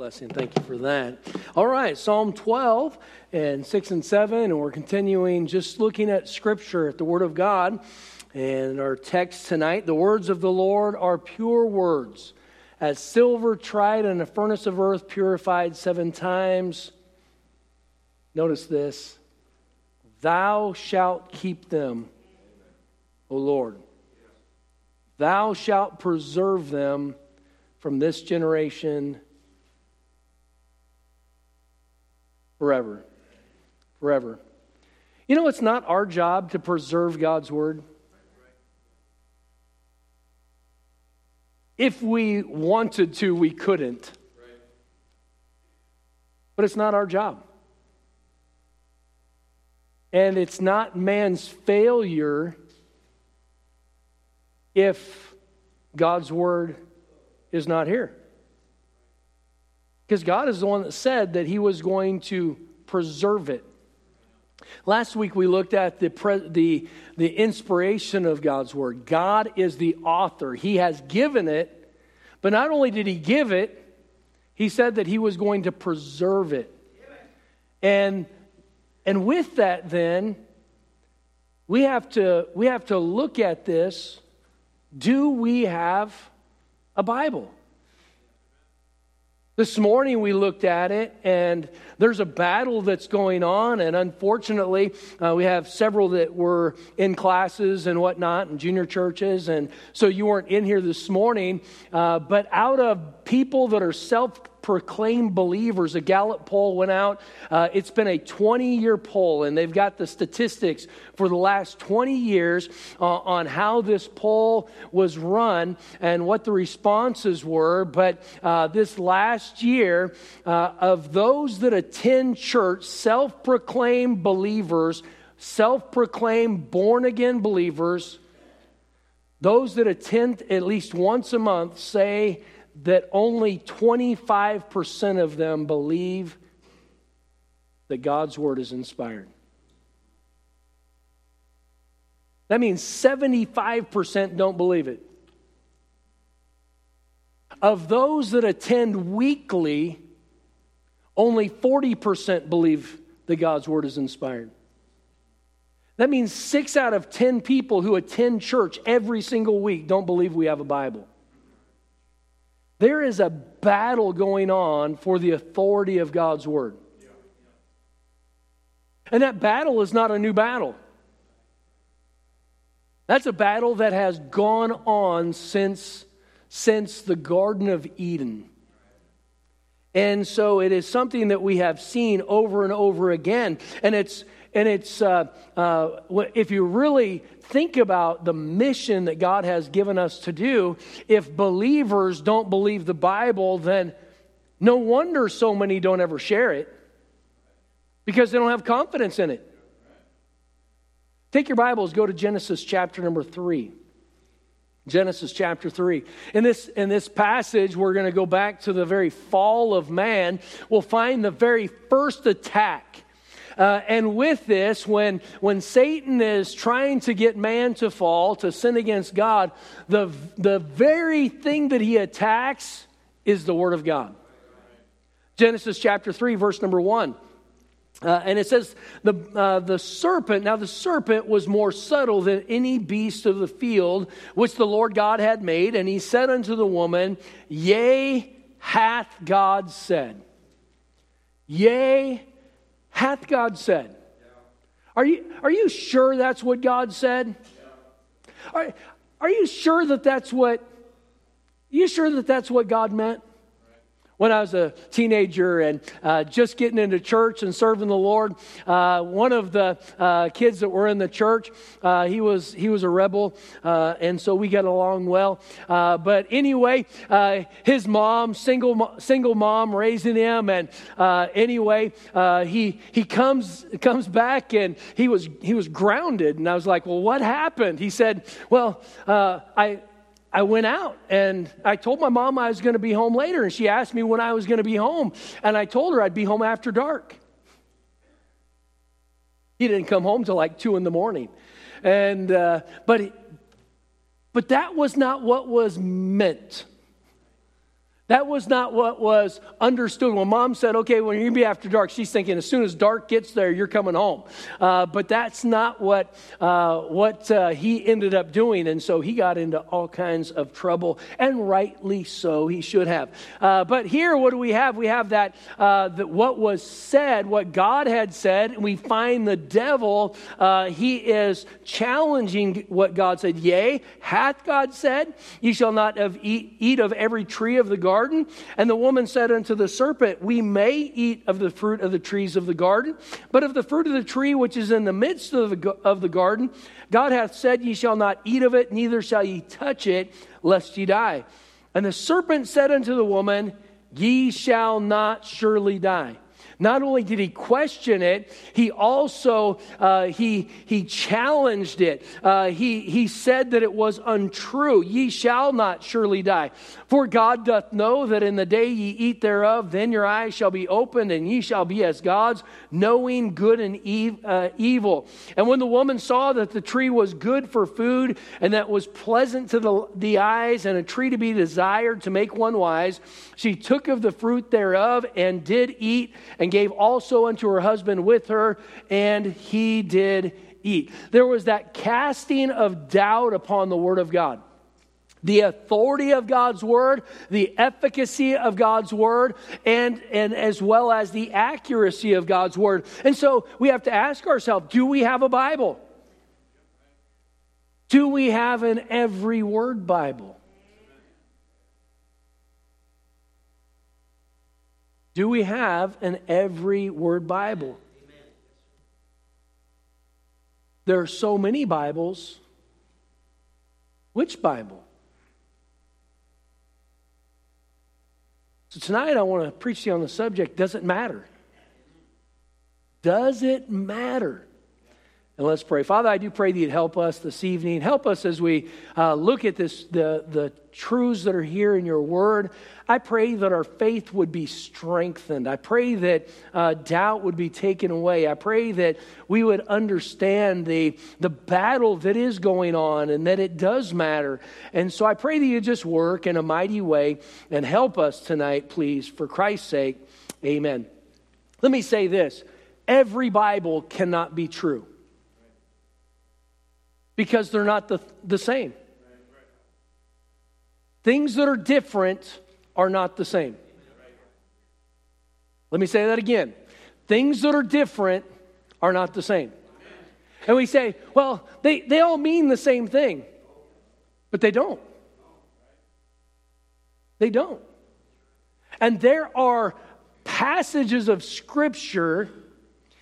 blessing. Thank you for that. All right, Psalm 12 and 6 and 7, and we're continuing just looking at Scripture, at the Word of God. And our text tonight the words of the Lord are pure words, as silver tried in a furnace of earth, purified seven times. Notice this Thou shalt keep them, O Lord. Thou shalt preserve them from this generation forever. Forever. You know, it's not our job to preserve God's word. If we wanted to, we couldn't. But it's not our job. And it's not man's failure if God's word is not here. Because God is the one that said that He was going to preserve it. Last week we looked at the, pre- the, the inspiration of God's Word. God is the author, He has given it, but not only did He give it, He said that He was going to preserve it. And, and with that, then, we have, to, we have to look at this. Do we have a Bible? This morning we looked at it, and there's a battle that's going on, and unfortunately, uh, we have several that were in classes and whatnot, and junior churches, and so you weren't in here this morning. Uh, but out of people that are self proclaimed believers. A Gallup poll went out. Uh, it's been a 20 year poll, and they've got the statistics for the last 20 years uh, on how this poll was run and what the responses were. But uh, this last year, uh, of those that attend church, self proclaimed believers, self proclaimed born again believers, those that attend at least once a month say that only 25% of them believe that God's word is inspired. That means 75% don't believe it. Of those that attend weekly, only 40% believe that God's word is inspired. That means six out of 10 people who attend church every single week don't believe we have a Bible. There is a battle going on for the authority of God's word. And that battle is not a new battle. That's a battle that has gone on since, since the Garden of Eden. And so it is something that we have seen over and over again. And it's, and it's uh, uh, if you really think about the mission that God has given us to do, if believers don't believe the Bible, then no wonder so many don't ever share it because they don't have confidence in it. Take your Bibles, go to Genesis chapter number 3. Genesis chapter 3. In this, in this passage, we're going to go back to the very fall of man. We'll find the very first attack uh, and with this, when, when Satan is trying to get man to fall, to sin against God, the, the very thing that he attacks is the Word of God. Genesis chapter 3, verse number 1. Uh, and it says, the, uh, the serpent, now the serpent was more subtle than any beast of the field which the Lord God had made. And he said unto the woman, Yea, hath God said. Yea, hath God said? Are you, are you sure that's what God said? Are, are you sure that that's what, you sure that that's what God meant? When I was a teenager and uh, just getting into church and serving the Lord. Uh, one of the uh, kids that were in the church, uh, he was he was a rebel, uh, and so we got along well. Uh, but anyway, his mom, single single mom, raising him, and anyway, he he comes comes back and he was he was grounded, and I was like, well, what happened? He said, well, I I went out and I told my mom I was going to be home later, and she asked me when I was going to be home, and I told her I'd be home after dark. He didn't come home till like two in the morning, and uh, but but that was not what was meant. That was not what was understood. When mom said, okay, when you're going to be after dark, she's thinking as soon as dark gets there, you're coming home. Uh, but that's not what, uh, what uh, he ended up doing. And so he got into all kinds of trouble, and rightly so, he should have. Uh, but here, what do we have? We have that, uh, that what was said, what God had said, and we find the devil, uh, he is challenging what God said. Yea, hath God said, Ye shall not have eat, eat of every tree of the garden garden? And the woman said unto the serpent, We may eat of the fruit of the trees of the garden, but of the fruit of the tree which is in the midst of the, of the garden, God hath said, Ye shall not eat of it, neither shall ye touch it, lest ye die. And the serpent said unto the woman, Ye shall not surely die. Not only did he question it, he also uh, he, he challenged it. Uh, he, he said that it was untrue. Ye shall not surely die. For God doth know that in the day ye eat thereof, then your eyes shall be opened, and ye shall be as gods, knowing good and ev- uh, evil. And when the woman saw that the tree was good for food, and that was pleasant to the, the eyes, and a tree to be desired to make one wise, she took of the fruit thereof and did eat, and and gave also unto her husband with her, and he did eat. There was that casting of doubt upon the word of God. The authority of God's word, the efficacy of God's word, and, and as well as the accuracy of God's word. And so we have to ask ourselves do we have a Bible? Do we have an every word Bible? Do we have an every word Bible? There are so many Bibles. Which Bible? So tonight I want to preach to you on the subject does it matter? Does it matter? And let's pray. Father, I do pray that you'd help us this evening. Help us as we uh, look at this, the, the truths that are here in your word. I pray that our faith would be strengthened. I pray that uh, doubt would be taken away. I pray that we would understand the, the battle that is going on and that it does matter. And so I pray that you just work in a mighty way and help us tonight, please, for Christ's sake. Amen. Let me say this every Bible cannot be true because they're not the, the same. Things that are different are not the same. Let me say that again. Things that are different are not the same. And we say, well, they, they all mean the same thing, but they don't. They don't. And there are passages of Scripture.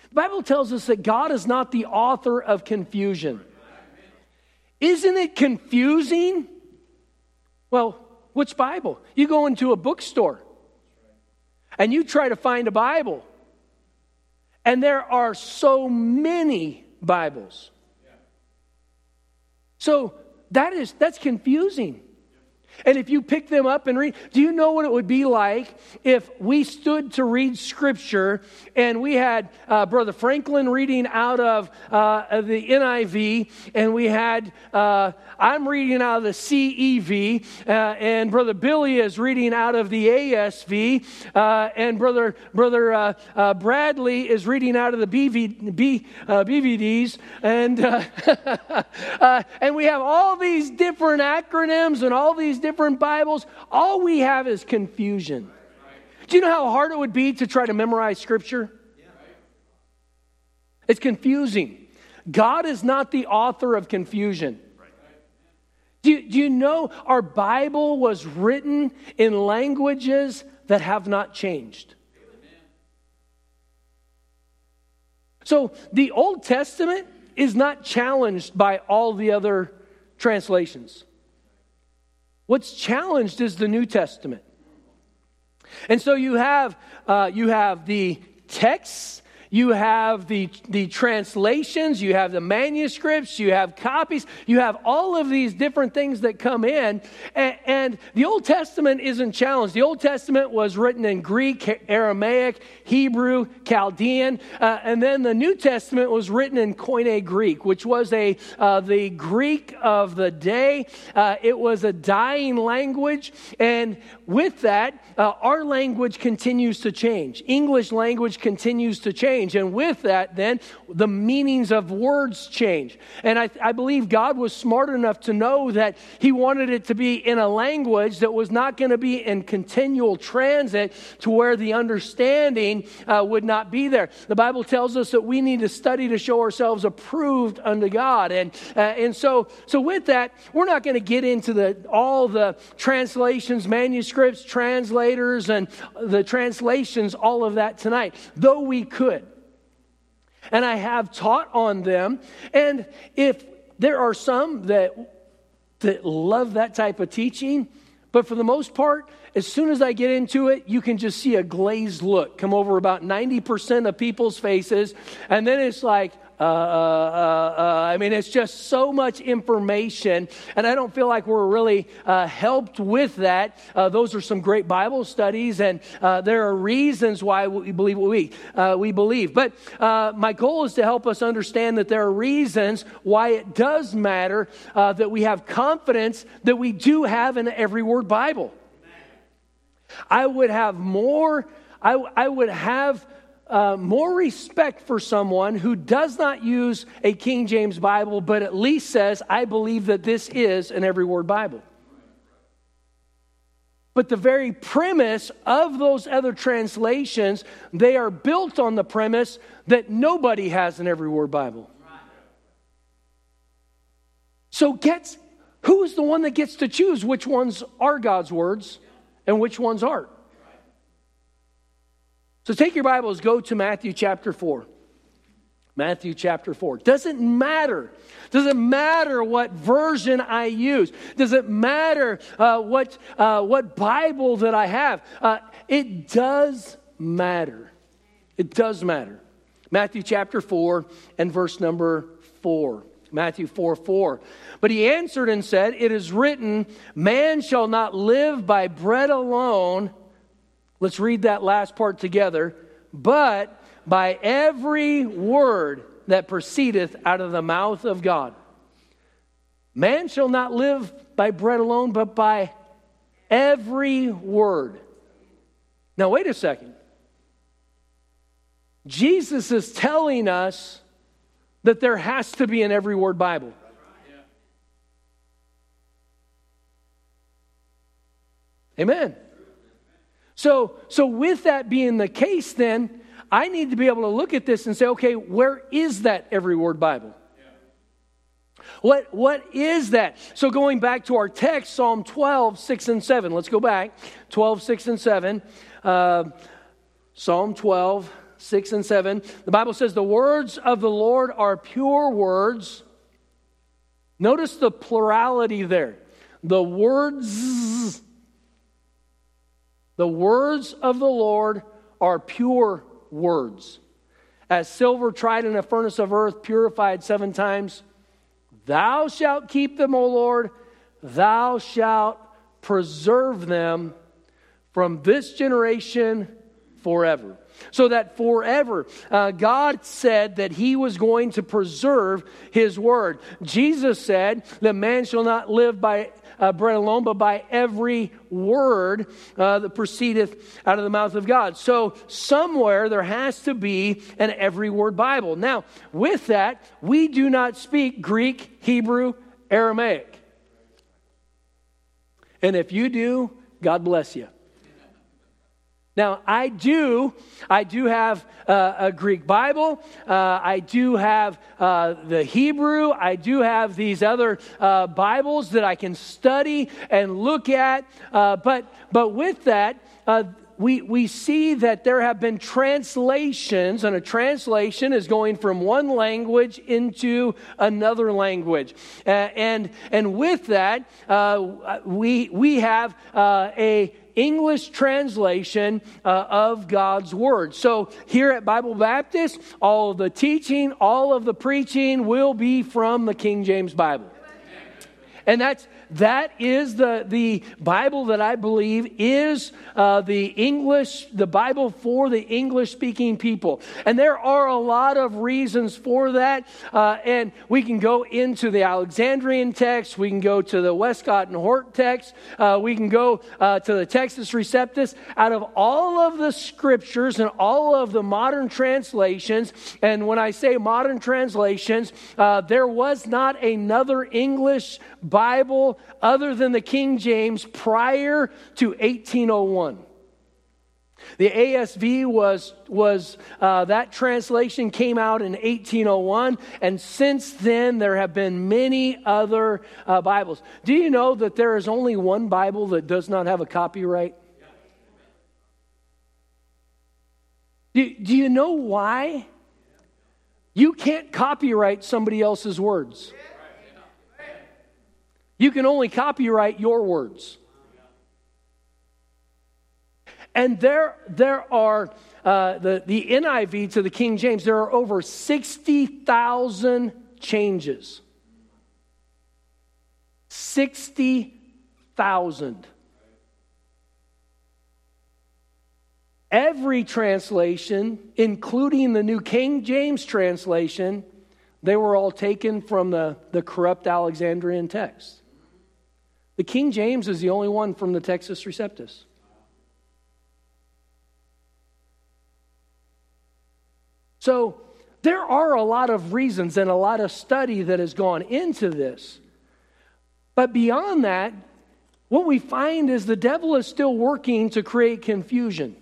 The Bible tells us that God is not the author of confusion. Isn't it confusing? Well, which Bible? You go into a bookstore and you try to find a Bible, and there are so many Bibles. So that is that's confusing. And if you pick them up and read, do you know what it would be like if we stood to read Scripture and we had uh, Brother Franklin reading out of, uh, the NIV, and we had, uh, I'm reading out of the CEV, uh, and Brother Billy is reading out of the ASV, uh, and Brother, Brother uh, Bradley is reading out of the BV, B, BVDs, and, and we have all these different acronyms and all these different different Bibles. All we have is confusion. Do you know how hard it would be to try to memorize Scripture? It's confusing. God is not the author of confusion. Do you, do you know our Bible was written in languages that have not changed? So the Old Testament is not challenged by all the other translations. What's challenged is the New Testament. And so you have, uh, you have the texts, you have the, the translations, you have the manuscripts, you have copies, you have all of these different things that come in. And, and, the Old Testament isn't challenged. The Old Testament was written in Greek, Aramaic, Hebrew, Chaldean, uh, and then the New Testament was written in Koine Greek, which was a, uh, the Greek of the day. Uh, it was a dying language. And with that, uh, our language continues to change. English language continues to change change. And with that, then, the meanings of words change. And I, I believe God was smart enough to know that He wanted it to be in a language that was not going to be in continual transit to where the understanding uh, would not be there. The Bible tells us that we need to study to show ourselves approved unto God. And, uh, and so, so, with that, we're not going to get into the, all the translations, manuscripts, translators, and the translations, all of that tonight, though we could and I have taught on them. And if there are some that, that love that type of teaching, but for the most part, as soon as I get into it, you can just see a glazed look come over about 90% of people's faces. And then it's like, uh, uh, uh, uh, I mean, it's just so much information, and I don't feel like we're really uh, helped with that. Uh, those are some great Bible studies, and there are reasons why we believe what we, we believe. But my goal is to help us understand that there are reasons why it does matter that we have confidence that we do have an every word Bible. I would have more, I, I would have uh, more respect for someone who does not use a King James Bible, but at least says, I believe that this is an every word Bible. But the very premise of those other translations, they are built on the premise that nobody has an every word Bible. So gets who is the one that gets to choose which ones are God's words and which ones aren't? So take your Bibles, go to Matthew chapter 4. Matthew chapter 4. Doesn't matter. Doesn't matter what version I use. Doesn't matter uh, what, uh, what Bible that I have. Uh, it does matter. It does matter. Matthew chapter 4 and verse number 4. Matthew 4 4. But he answered and said, It is written, Man shall not live by bread alone Let's read that last part together. But by every word that proceedeth out of the mouth of God. Man shall not live by bread alone, but by every word. Now, wait a second. Jesus is telling us that there has to be an every word Bible. Amen. So, so with that being the case, then I need to be able to look at this and say, okay, where is that every word Bible? What, what is that? So, going back to our text, Psalm 12, 6 and 7. Let's go back. 12, 6 and 7. Uh, Psalm 12, 6 and 7. The Bible says, The words of the Lord are pure words. Notice the plurality there. The words the words of the Lord are pure words. As silver tried in a furnace of earth, purified seven times, thou shalt keep them, O Lord, thou shalt preserve them from this generation forever. So that forever, uh, God said that He was going to preserve His word. Jesus said that man shall not live by uh, bread alone, but by every word uh, that proceedeth out of the mouth of God. So, somewhere there has to be an every word Bible. Now, with that, we do not speak Greek, Hebrew, Aramaic. And if you do, God bless you. Now, I do, I do have uh, a Greek Bible. Uh, I do have uh, the Hebrew. I do have these other uh, Bibles that I can study and look at. Uh, but, but with that, uh, we, we see that there have been translations, and a translation is going from one language into another language. Uh, and, and with that, uh, we, we have uh, a English translation uh, of God's Word. So here at Bible Baptist, all of the teaching, all of the preaching will be from the King James Bible. And that's that is the, the Bible that I believe is uh, the English, the Bible for the English speaking people. And there are a lot of reasons for that. Uh, and we can go into the Alexandrian text, we can go to the Westcott and Hort text, uh, we can go uh, to the Textus Receptus. Out of all of the scriptures and all of the modern translations, and when I say modern translations, uh, there was not another English Bible other than the King James prior to 1801. The ASV was, was uh, that translation came out in 1801, and since then there have been many other uh, Bibles. Do you know that there is only one Bible that does not have a copyright? Do, do you know why? You can't copyright somebody else's words. You can only copyright your words. And there, there are, uh, the, the NIV to the King James, there are over 60,000 changes. 60,000. Every translation, including the New King James translation, they were all taken from the, the corrupt Alexandrian text. The King James is the only one from the Textus Receptus. So there are a lot of reasons and a lot of study that has gone into this. But beyond that, what we find is the devil is still working to create confusion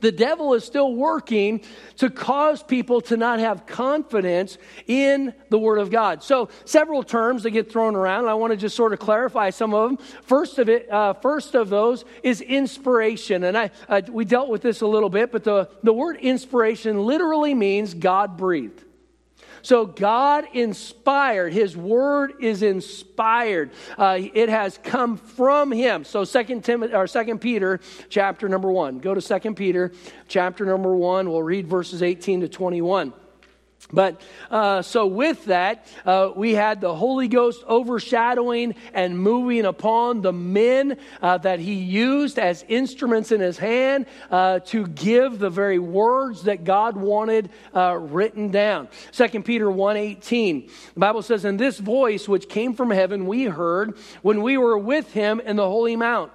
the devil is still working to cause people to not have confidence in the Word of God. So, several terms that get thrown around. I want to just sort of clarify some of them. First of it, uh, first of those is inspiration, and I uh, we dealt with this a little bit, but the the word inspiration literally means God breathed. So God inspired. His word is inspired. Uh, it has come from Him. So Second Timothy or Second Peter, chapter number one. Go to Second Peter, chapter number one. We'll read verses eighteen to twenty-one. But uh, so with that, uh, we had the Holy Ghost overshadowing and moving upon the men uh, that he used as instruments in his hand uh, to give the very words that God wanted uh, written down. 2 Peter 1.18, the Bible says, And this voice which came from heaven we heard when we were with him in the holy mount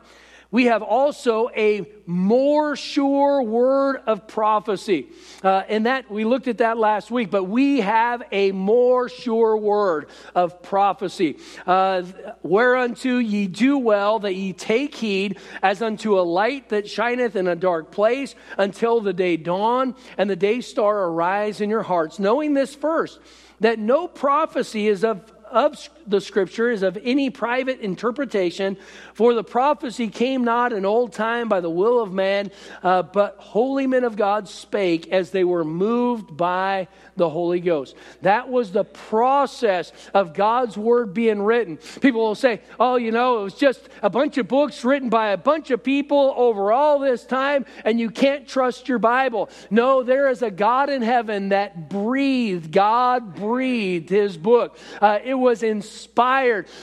we have also a more sure word of prophecy. Uh, and that, we looked at that last week, but we have a more sure word of prophecy. Uh, Whereunto ye do well that ye take heed as unto a light that shineth in a dark place until the day dawn and the day star arise in your hearts, knowing this first, that no prophecy is of of the scripture is of any private interpretation, for the prophecy came not in old time by the will of man, uh, but holy men of God spake as they were moved by the Holy Ghost. That was the process of God's word being written. People will say, oh, you know, it was just a bunch of books written by a bunch of people over all this time, and you can't trust your Bible. No, there is a God in heaven that breathed, God breathed his book. Uh, it was inspired.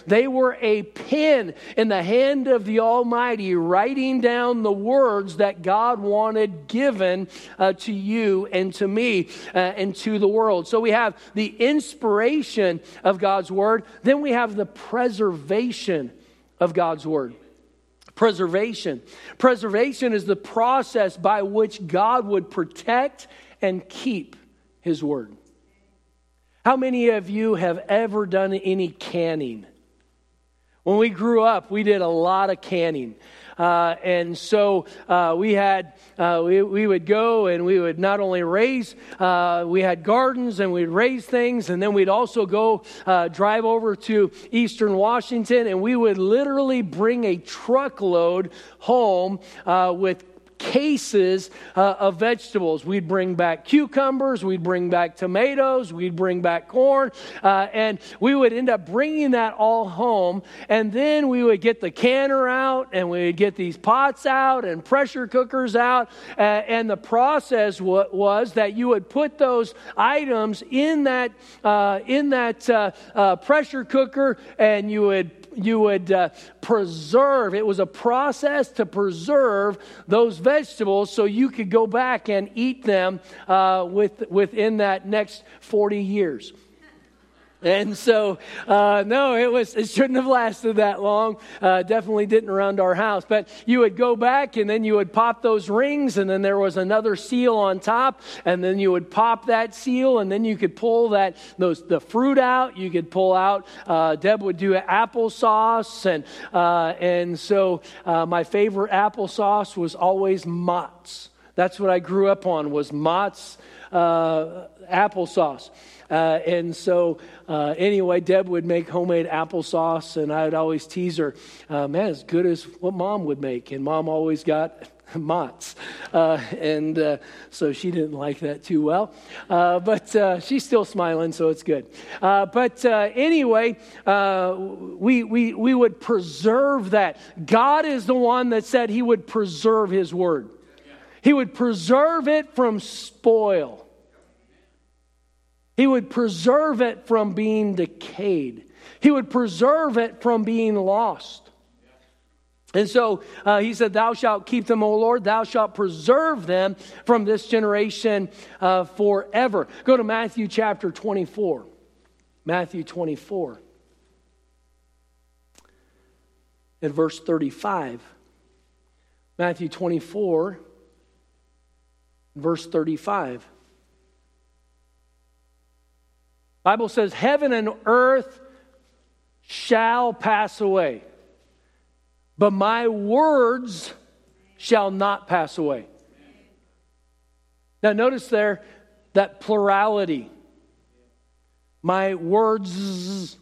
They were a pen in the hand of the Almighty, writing down the words that God wanted given uh, to you and to me uh, and to the world. So we have the inspiration of God's word, then we have the preservation of God's word. Preservation. Preservation is the process by which God would protect and keep his word. How many of you have ever done any canning? When we grew up, we did a lot of canning. Uh, and so uh, we had, uh, we, we would go and we would not only raise, uh, we had gardens and we'd raise things, and then we'd also go uh, drive over to eastern Washington and we would literally bring a truckload home uh, with cases uh, of vegetables. We'd bring back cucumbers, we'd bring back tomatoes, we'd bring back corn, uh, and we would end up bringing that all home. And then we would get the canner out, and we would get these pots out and pressure cookers out. Uh, and the process w- was that you would put those items in that uh, in that uh, uh, pressure cooker, and you would you would uh, preserve. It was a process to preserve those vegetables so you could go back and eat them uh, with, within that next 40 years. And so, uh, no, it was it shouldn't have lasted that long. Uh, definitely didn't around our house. But you would go back, and then you would pop those rings, and then there was another seal on top, and then you would pop that seal, and then you could pull that those the fruit out. You could pull out. Uh, Deb would do applesauce, and uh, and so uh, my favorite applesauce was always Mott's. That's what I grew up on was Mott's uh, applesauce. Uh, and so, uh, anyway, Deb would make homemade applesauce, and I would always tease her, uh, man, as good as what mom would make. And mom always got Mott's. Uh, and uh, so she didn't like that too well. Uh, but uh, she's still smiling, so it's good. Uh, but uh, anyway, we, we, we would preserve that. God is the one that said he would preserve his word, he would preserve it from spoil. He would preserve it from being decayed. He would preserve it from being lost. And so uh, he said, Thou shalt keep them, O Lord. Thou shalt preserve them from this generation uh, forever. Go to Matthew chapter 24. Matthew 24. At verse 35. Matthew 24, verse 35. Bible says heaven and earth shall pass away, but my words shall not pass away. Now notice there that plurality. My words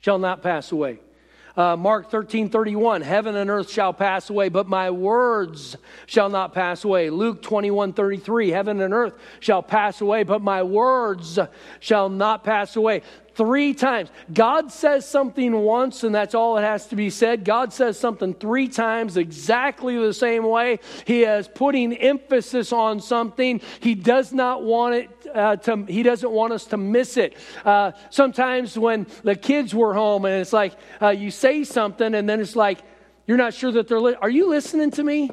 shall not pass away. Uh, Mark 13, 31, heaven and earth shall pass away, but my words shall not pass away. Luke 21, 33, heaven and earth shall pass away, but my words shall not pass away three times. God says something once, and that's all it has to be said. God says something three times exactly the same way. He is putting emphasis on something. He does not want it uh, to, he doesn't want us to miss it. Uh, sometimes when the kids were home and it's like uh, you say something and then it's like you're not sure that they're, li- are you listening to me?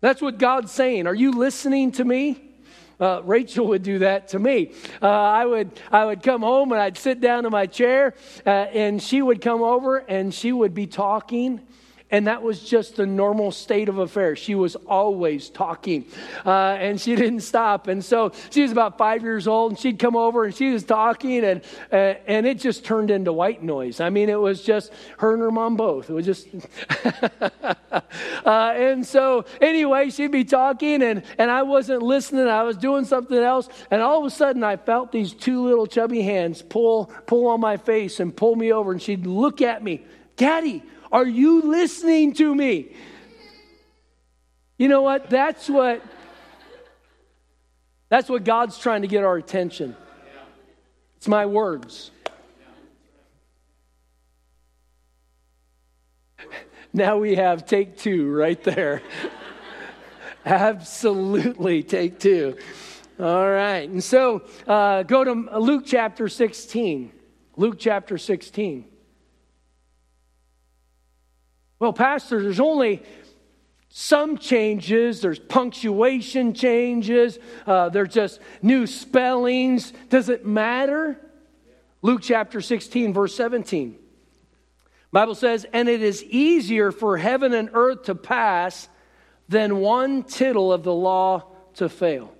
That's what God's saying. Are you listening to me? Uh, Rachel would do that to me. Uh, I would I would come home and I'd sit down in my chair, uh, and she would come over and she would be talking and that was just the normal state of affairs. She was always talking, uh, and she didn't stop. And so she was about five years old, and she'd come over and she was talking, and uh, and it just turned into white noise. I mean, it was just her and her mom both. It was just, uh, and so anyway, she'd be talking, and and I wasn't listening. I was doing something else, and all of a sudden, I felt these two little chubby hands pull pull on my face and pull me over, and she'd look at me, Daddy are you listening to me? You know what? That's what that's what God's trying to get our attention. It's my words. Now we have take two right there. Absolutely, take two. All right. And so uh, go to Luke chapter 16. Luke chapter 16. Well, Pastor, there's only some changes, there's punctuation changes, uh, there's just new spellings. Does it matter? Luke chapter 16, verse 17. Bible says, and it is easier for heaven and earth to pass than one tittle of the law to fail.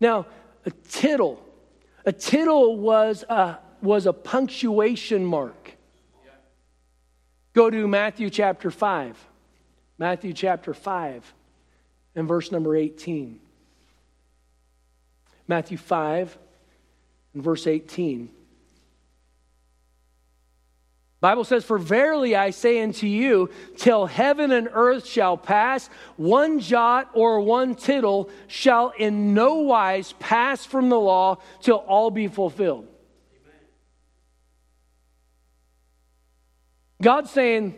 Now, a tittle, a tittle was a, was a punctuation mark. Go to Matthew chapter 5. Matthew chapter 5 and verse number 18. Matthew 5 and verse 18. Bible says, For verily I say unto you, till heaven and earth shall pass, one jot or one tittle shall in no wise pass from the law till all be fulfilled. God's saying,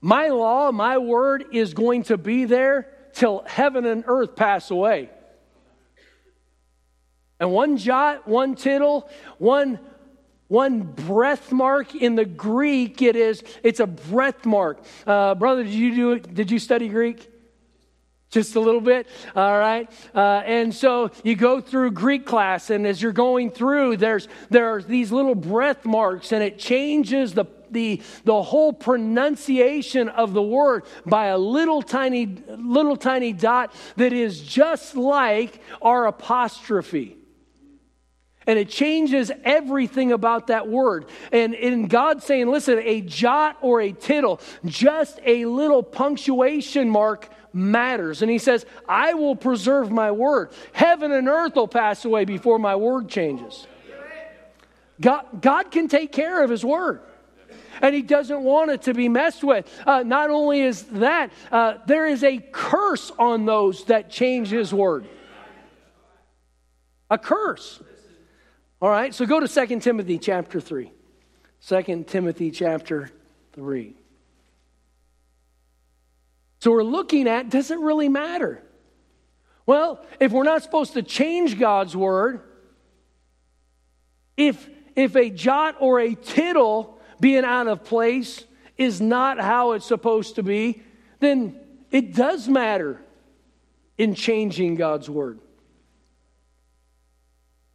My law, my word is going to be there till heaven and earth pass away. And one jot, one tittle, one one breath mark in the Greek, it is, it's a breath mark. Uh, brother, did you do it? Did you study Greek? Just a little bit, all right. Uh, and so you go through Greek class, and as you're going through, there's there are these little breath marks, and it changes the the the whole pronunciation of the word by a little tiny little tiny dot that is just like our apostrophe. And it changes everything about that word. And in God saying, listen, a jot or a tittle, just a little punctuation mark matters. And he says, I will preserve my word. Heaven and earth will pass away before my word changes. God, God can take care of his word. And he doesn't want it to be messed with. Uh, not only is that, uh, there is a curse on those that change his word. A curse. All right, so go to 2 Timothy chapter 3. 2 Timothy chapter 3. So we're looking at does it really matter? Well, if we're not supposed to change God's word, if if a jot or a tittle being out of place is not how it's supposed to be, then it does matter in changing God's word.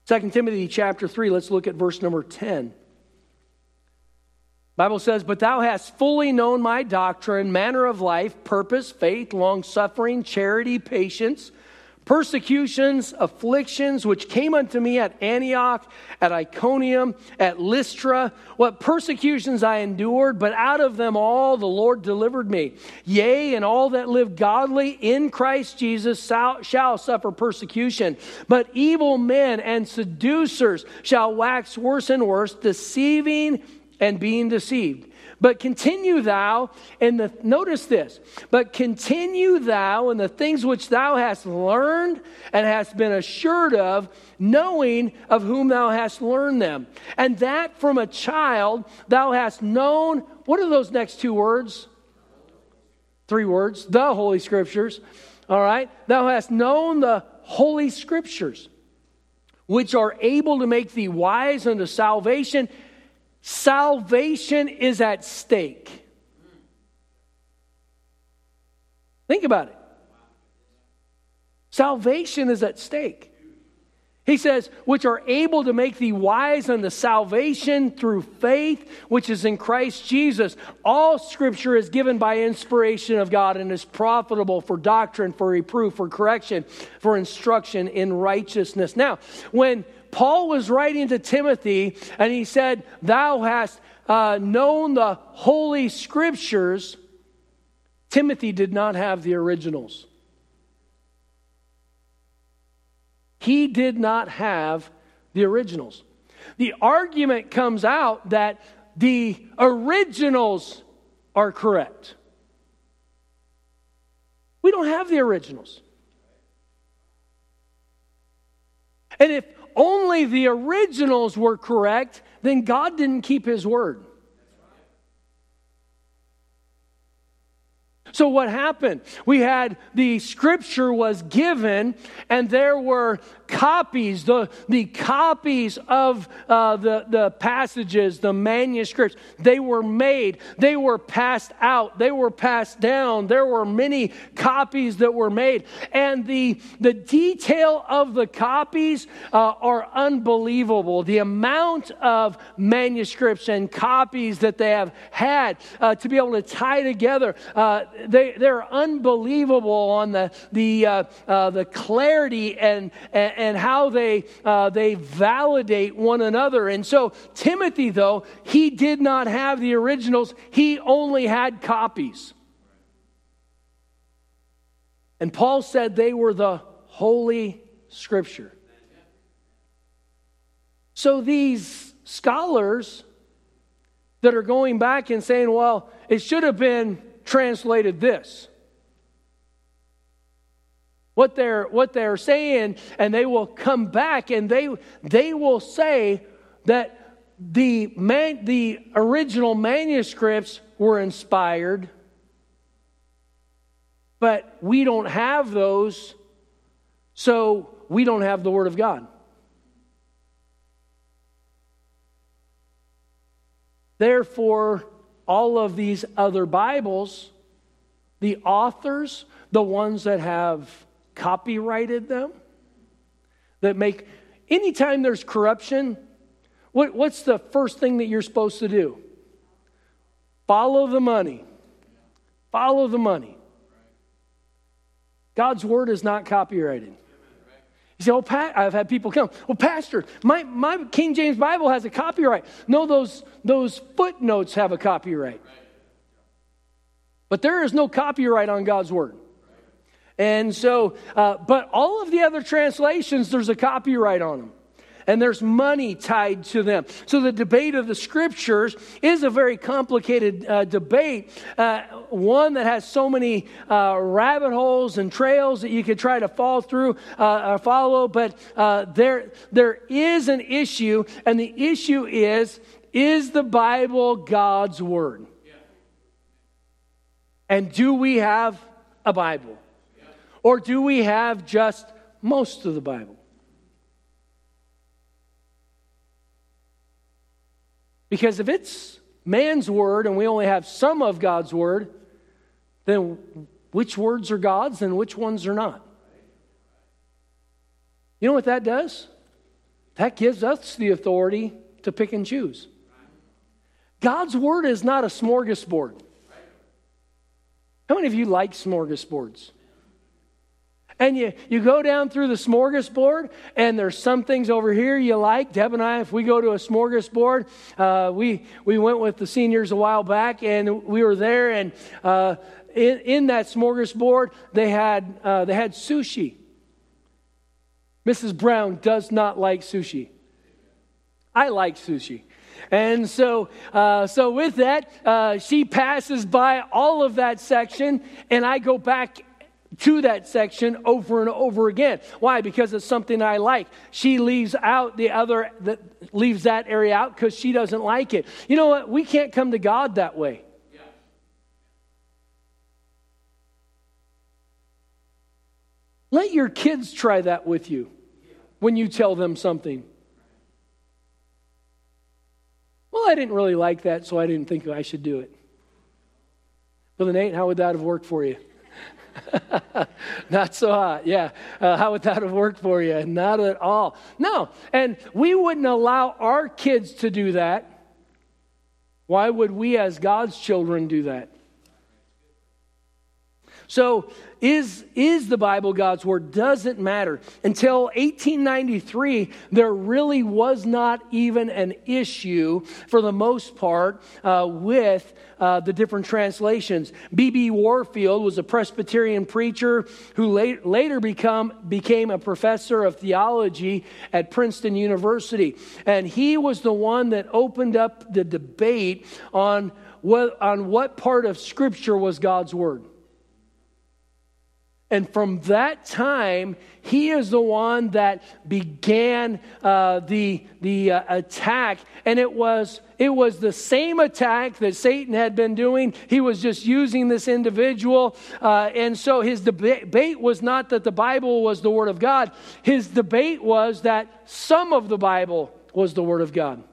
2 Timothy chapter 3, let's look at verse number 10. Bible says, But thou hast fully known my doctrine, manner of life, purpose, faith, long suffering, charity, patience persecutions, afflictions, which came unto me at Antioch, at Iconium, at Lystra, what persecutions I endured, but out of them all the Lord delivered me. Yea, and all that live godly in Christ Jesus shall suffer persecution. But evil men and seducers shall wax worse and worse, deceiving and being deceived. But continue thou in the, notice this, but continue thou in the things which thou hast learned and hast been assured of, knowing of whom thou hast learned them. And that from a child thou hast known, what are those next two words? Three words, the Holy Scriptures. All right? Thou hast known the Holy Scriptures, which are able to make thee wise unto salvation Salvation is at stake. Think about it. Salvation is at stake. He says, which are able to make thee wise unto salvation through faith, which is in Christ Jesus. All scripture is given by inspiration of God and is profitable for doctrine, for reproof, for correction, for instruction in righteousness. Now, when Paul was writing to Timothy and he said, Thou hast uh, known the Holy Scriptures. Timothy did not have the originals. He did not have the originals. The argument comes out that the originals are correct. We don't have the originals. And if only the originals were correct, then God didn't keep his word. So what happened? We had the scripture was given, and there were copies, the, the copies of uh, the, the passages, the manuscripts. They were made, they were passed out, they were passed down. There were many copies that were made. And the, the detail of the copies uh, are unbelievable. The amount of manuscripts and copies that they have had uh, to be able to tie together. They, they're unbelievable on the, the, uh, uh, the clarity and, and, and how they, uh, they validate one another. And so, Timothy, though, he did not have the originals, he only had copies. And Paul said they were the Holy Scripture. So these scholars that are going back and saying, well, it should have been translated this. What they're, what they're saying, and they will come back and they, they will say that the, man, the original manuscripts were inspired, but we don't have those, so we don't have the Word of God. Therefore, all of these other Bibles, the authors, the ones that have copyrighted them, that make, anytime there's corruption, what, what's the first thing that you're supposed to do? Follow the money. Follow the money. God's word is not copyrighted. You say, oh, Pat, I've had people come, well, Pastor, my, my King James Bible has a copyright. No, those, those footnotes have a copyright. But there is no copyright on God's word. And so, uh, but all of the other translations, there's a copyright on them and there's money tied to them. So the debate of the scriptures is a very complicated uh, debate, uh, one that has so many uh, rabbit holes and trails that you could try to fall through uh, or follow. But uh, there, there is an issue, and the issue is is the Bible God's Word? And do we have a Bible? Or do we have just most of the Bible? Because if it's man's word and we only have some of God's word, then which words are God's and which ones are not? You know what that does? That gives us the authority to pick and choose. God's word is not a smorgasbord. How many of you like smorgasbords? And you, you go down through the smorgasbord, and there's some things over here you like. Deb and I, if we go to a smorgasbord, uh, we, we went with the seniors a while back, and we were there, and uh, in, in that smorgasbord, they had, uh, they had sushi. Mrs. Brown does not like sushi. I like sushi. And so, uh, so with that, uh, she passes by all of that section, and I go back to that section over and over again. Why? Because it's something I like. She leaves out the other that leaves that area out because she doesn't like it. You know what? We can't come to God that way. Let your kids try that with you when you tell them something. Well, I didn't really like that, so I didn't think I should do it. Brother Nate, how would that have worked for you? Not so hot. Yeah. Uh, how would that have worked for you? Not at all. No. And we wouldn't allow our kids to do that. Why would we, as God's children, do that? So, is, is the Bible God's Word? Doesn't matter. Until 1893, there really was not even an issue, for the most part, uh, with uh, the different translations. B.B. Warfield was a Presbyterian preacher who late, later become, became a professor of theology at Princeton University. And he was the one that opened up the debate on what, on what part of Scripture was God's Word. And from that time, he is the one that began uh, the, the uh, attack. And it was, it was the same attack that Satan had been doing. He was just using this individual. Uh, and so his debate was not that the Bible was the Word of God, his debate was that some of the Bible was the Word of God.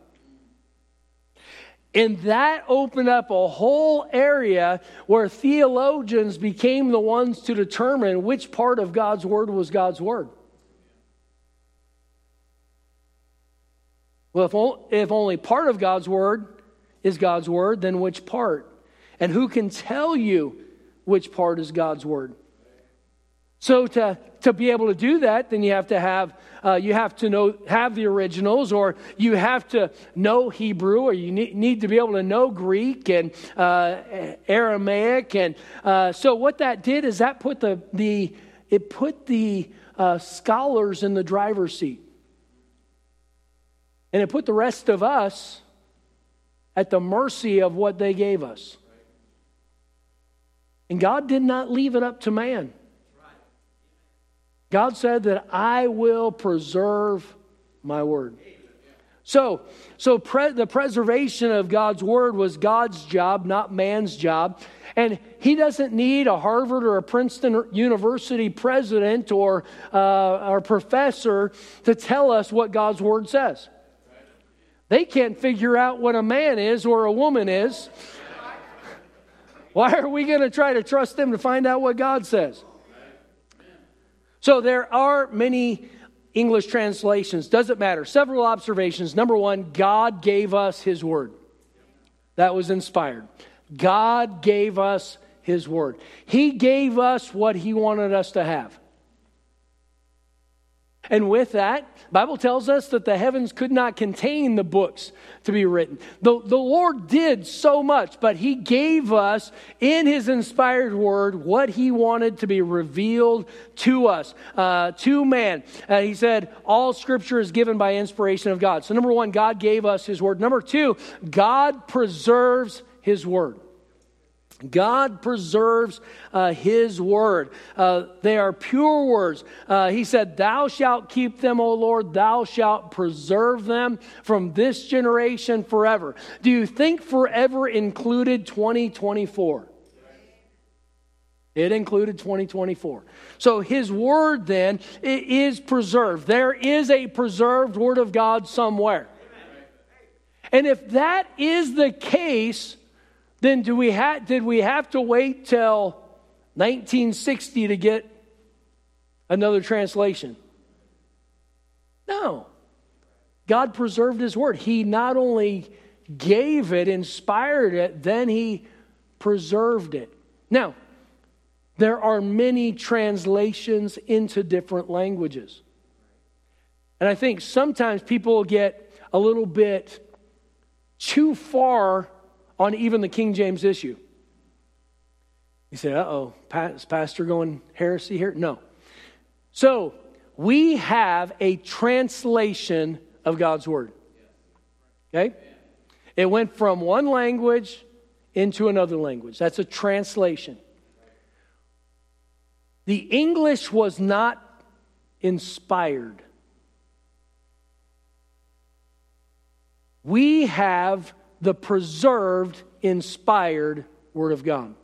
And that opened up a whole area where theologians became the ones to determine which part of God's Word was God's Word. Well, if only part of God's Word is God's Word, then which part? And who can tell you which part is God's Word? So to, to be able to do that, then you have to have uh, you have to know have the originals, or you have to know Hebrew, or you need, need to be able to know Greek and uh, Aramaic. And uh, so what that did is that put the the it put the uh, scholars in the driver's seat, and it put the rest of us at the mercy of what they gave us. And God did not leave it up to man. God said that I will preserve my word. So, so pre- the preservation of God's word was God's job, not man's job. And he doesn't need a Harvard or a Princeton University president or, uh, or professor to tell us what God's word says. They can't figure out what a man is or a woman is. Why are we going to try to trust them to find out what God says? So there are many English translations. Doesn't matter. Several observations. Number one, God gave us His Word. That was inspired. God gave us His Word. He gave us what He wanted us to have. And with that, Bible tells us that the heavens could not contain the books to be written. The, the Lord did so much, but He gave us in His inspired word what He wanted to be revealed to us, uh, to man. Uh, he said, All scripture is given by inspiration of God. So, number one, God gave us His word. Number two, God preserves His word. God preserves uh, His word. Uh, they are pure words. Uh, he said, Thou shalt keep them, O Lord, thou shalt preserve them from this generation forever. Do you think forever included 2024? It included 2024. So his word then is preserved. There is a preserved word of God somewhere. And if that is the case, then do we ha- did we have to wait till 1960 to get another translation? No. God preserved His Word. He not only gave it, inspired it, then He preserved it. Now, there are many translations into different languages. And I think sometimes people get a little bit too far on even the King James issue. You say, uh oh, is Pastor going heresy here? No. So, we have a translation of God's Word. Okay? It went from one language into another language. That's a translation. The English was not inspired. We have the preserved, inspired Word of God.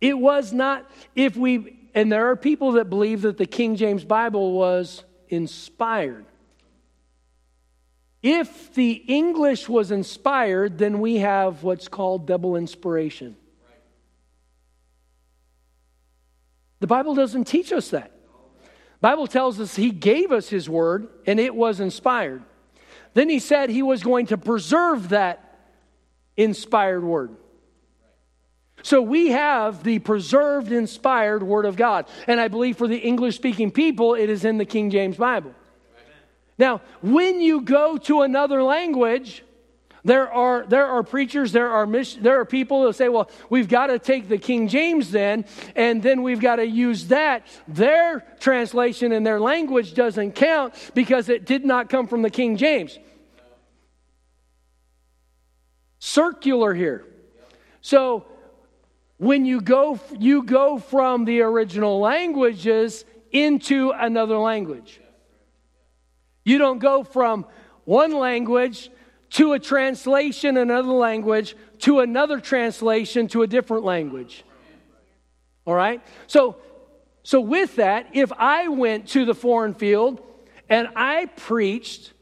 It was not, if we, and there are people that believe that the King James Bible was inspired. If the English was inspired, then we have what's called double inspiration. The Bible doesn't teach us that. Bible tells us he gave us his word and it was inspired. Then he said he was going to preserve that inspired word. So we have the preserved, inspired Word of God. And I believe for the English speaking people, it is in the King James Bible. Now, when you go to another language, there are, there are preachers, there are, there are people that say, well, we've got to take the King James then, and then we've got to use that. Their translation and their language doesn't count because it did not come from the King James. Circular here. So when you go, you go from the original languages into another language. You don't go from one language to a translation in another language to another translation to a different language. All right? So so with that, if I went to the foreign field and I preached,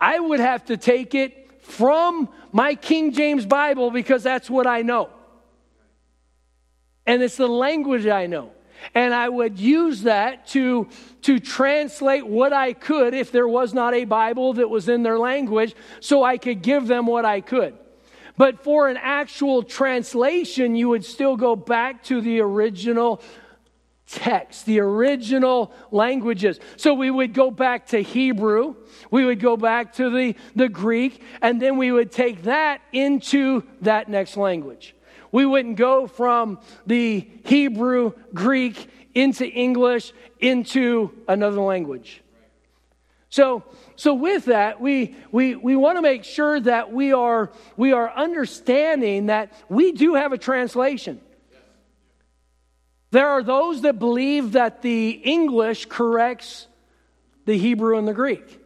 I would have to take it from my King James Bible because that's what I know. And it's the language I know. And I would use that to, to translate what I could if there was not a Bible that was in their language, so I could give them what I could. But for an actual translation, you would still go back to the original text, the original languages. So we would go back to Hebrew, we would go back to the, the Greek, and then we would take that into that next language. We wouldn't go from the Hebrew, Greek, into English, into another language. So, so with that, we, we, we want to make sure that we are, we are understanding that we do have a translation. There are those that believe that the English corrects the Hebrew and the Greek.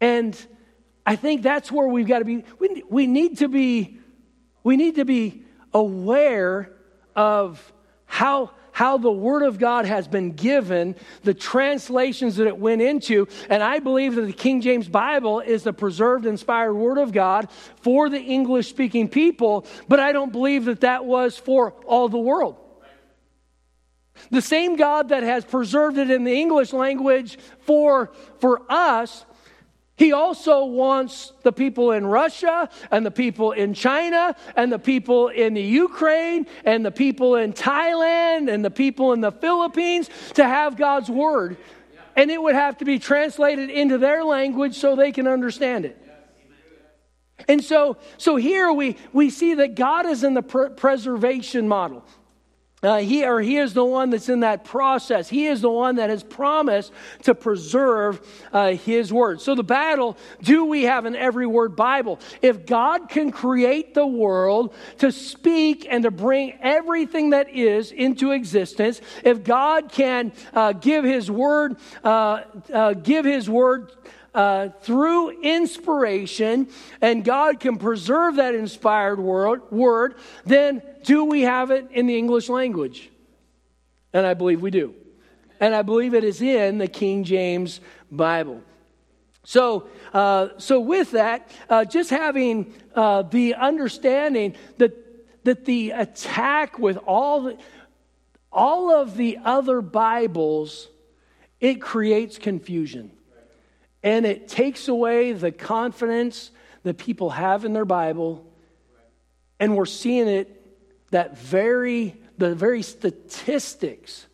And I think that's where we've got to be. We, we need to be, we need to be aware of how, how the Word of God has been given, the translations that it went into. And I believe that the King James Bible is the preserved, inspired Word of God for the English speaking people, but I don't believe that that was for all the world. The same God that has preserved it in the English language for, for us he also wants the people in Russia and the people in China and the people in the Ukraine and the people in Thailand and the people in the Philippines to have God's word. And it would have to be translated into their language so they can understand it. And so, so here we, we see that God is in the pr- preservation model. Uh, he or he is the one that's in that process. He is the one that has promised to preserve uh, his word. So, the battle do we have an every word Bible? If God can create the world to speak and to bring everything that is into existence, if God can uh, give his word, uh, uh, give his word uh, through inspiration, and God can preserve that inspired word, word, then do we have it in the English language? And I believe we do. And I believe it is in the King James Bible. So, uh, so with that, uh, just having uh, the understanding that that the attack with all the, all of the other Bibles, it creates confusion. And it takes away the confidence that people have in their Bible. And we're seeing it that very, the very statistics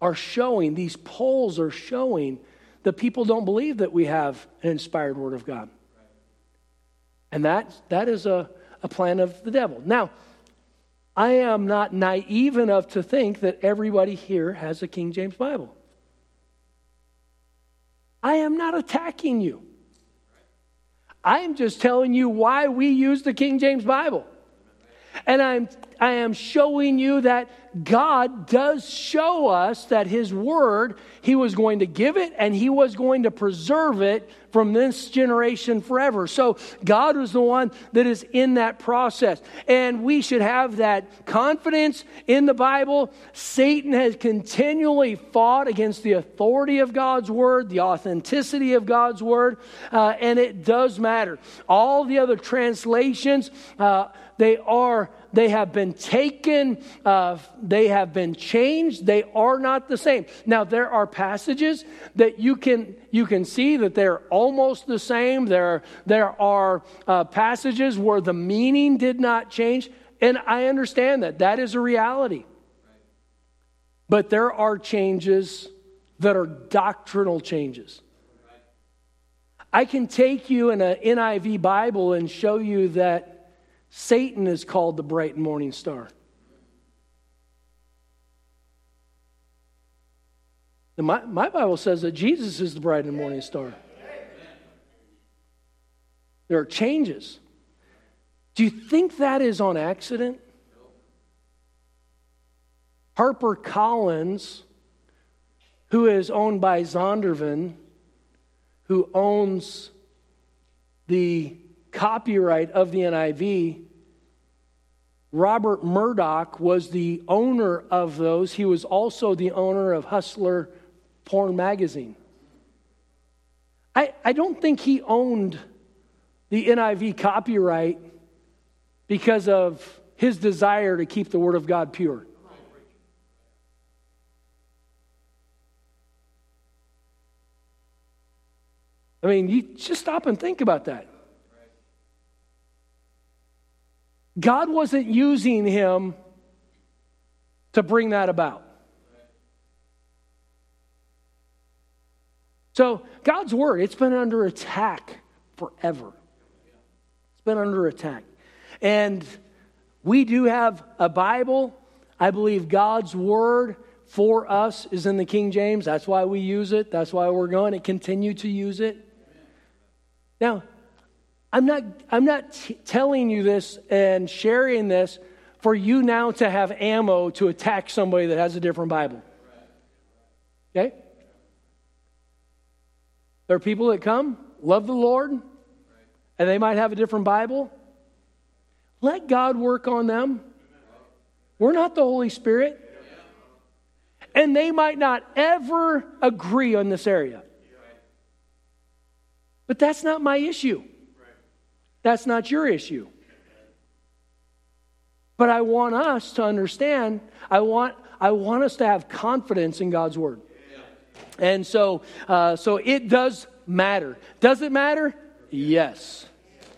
are showing, these polls are showing that people don't believe that we have an inspired word of God. And that, that is a, a plan of the devil. Now, I am not naive enough to think that everybody here has a King James Bible. I am not attacking you. I am just telling you why we use the King James Bible. And I'm, I am showing you that God does show us that His Word, He was going to give it and He was going to preserve it from this generation forever. So God was the one that is in that process. And we should have that confidence in the Bible. Satan has continually fought against the authority of God's Word, the authenticity of God's Word, uh, and it does matter. All the other translations, uh, they are, they have been taken, uh, they have been changed. They are not the same. Now, there are passages that you can, you can see that they're almost the same. There, there are uh, passages where the meaning did not change. And I understand that. That is a reality. But there are changes that are doctrinal changes. I can take you in an NIV Bible and show you that Satan is called the bright morning star. my, my Bible says that Jesus is the bright and morning star. There are changes. Do you think that is on accident? Harper Collins, who is owned by Zondervan, who owns the copyright of the NIV. Robert Murdoch was the owner of those. He was also the owner of Hustler Porn Magazine. I, I don't think he owned the NIV copyright because of his desire to keep the Word of God pure. I mean, you just stop and think about that. God wasn't using him to bring that about. So, God's word, it's been under attack forever. It's been under attack. And we do have a Bible. I believe God's word for us is in the King James. That's why we use it. That's why we're going to continue to use it. Now, I'm not, I'm not t- telling you this and sharing this for you now to have ammo to attack somebody that has a different Bible. Okay? There are people that come, love the Lord, and they might have a different Bible. Let God work on them. We're not the Holy Spirit. And they might not ever agree on this area. But that's not my issue. That's not your issue. But I want us to understand, I want, I want us to have confidence in God's word. And so, uh, so it does matter. Does it matter? Yes,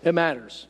it matters.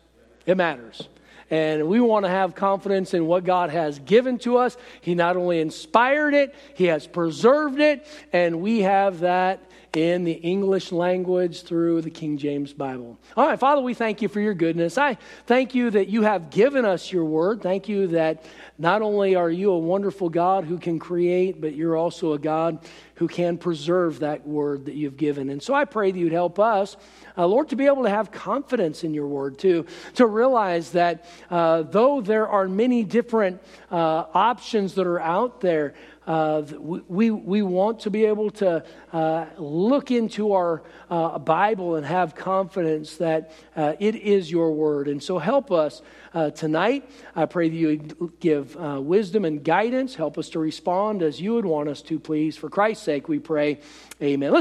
It matters. And we want to have confidence in what God has given to us. He not only inspired it, He has preserved it, and we have that in the English language through the King James Bible. All right, Father, we thank you for your goodness. I thank you that you have given us your word. Thank you that not only are you a wonderful God who can create, but you're also a God who can preserve that word that you've given. And so I pray that you'd help us, uh, Lord, to be able to have confidence in your word, too, to realize that uh, though there are many different uh, options that are out there, uh, we, we want to be able to uh, look into our uh, Bible and have confidence that uh, it is your word. And so help us uh, tonight. I pray that you give uh, wisdom and guidance. Help us to respond as you would want us to, please. For Christ's sake, we pray. Amen. Let's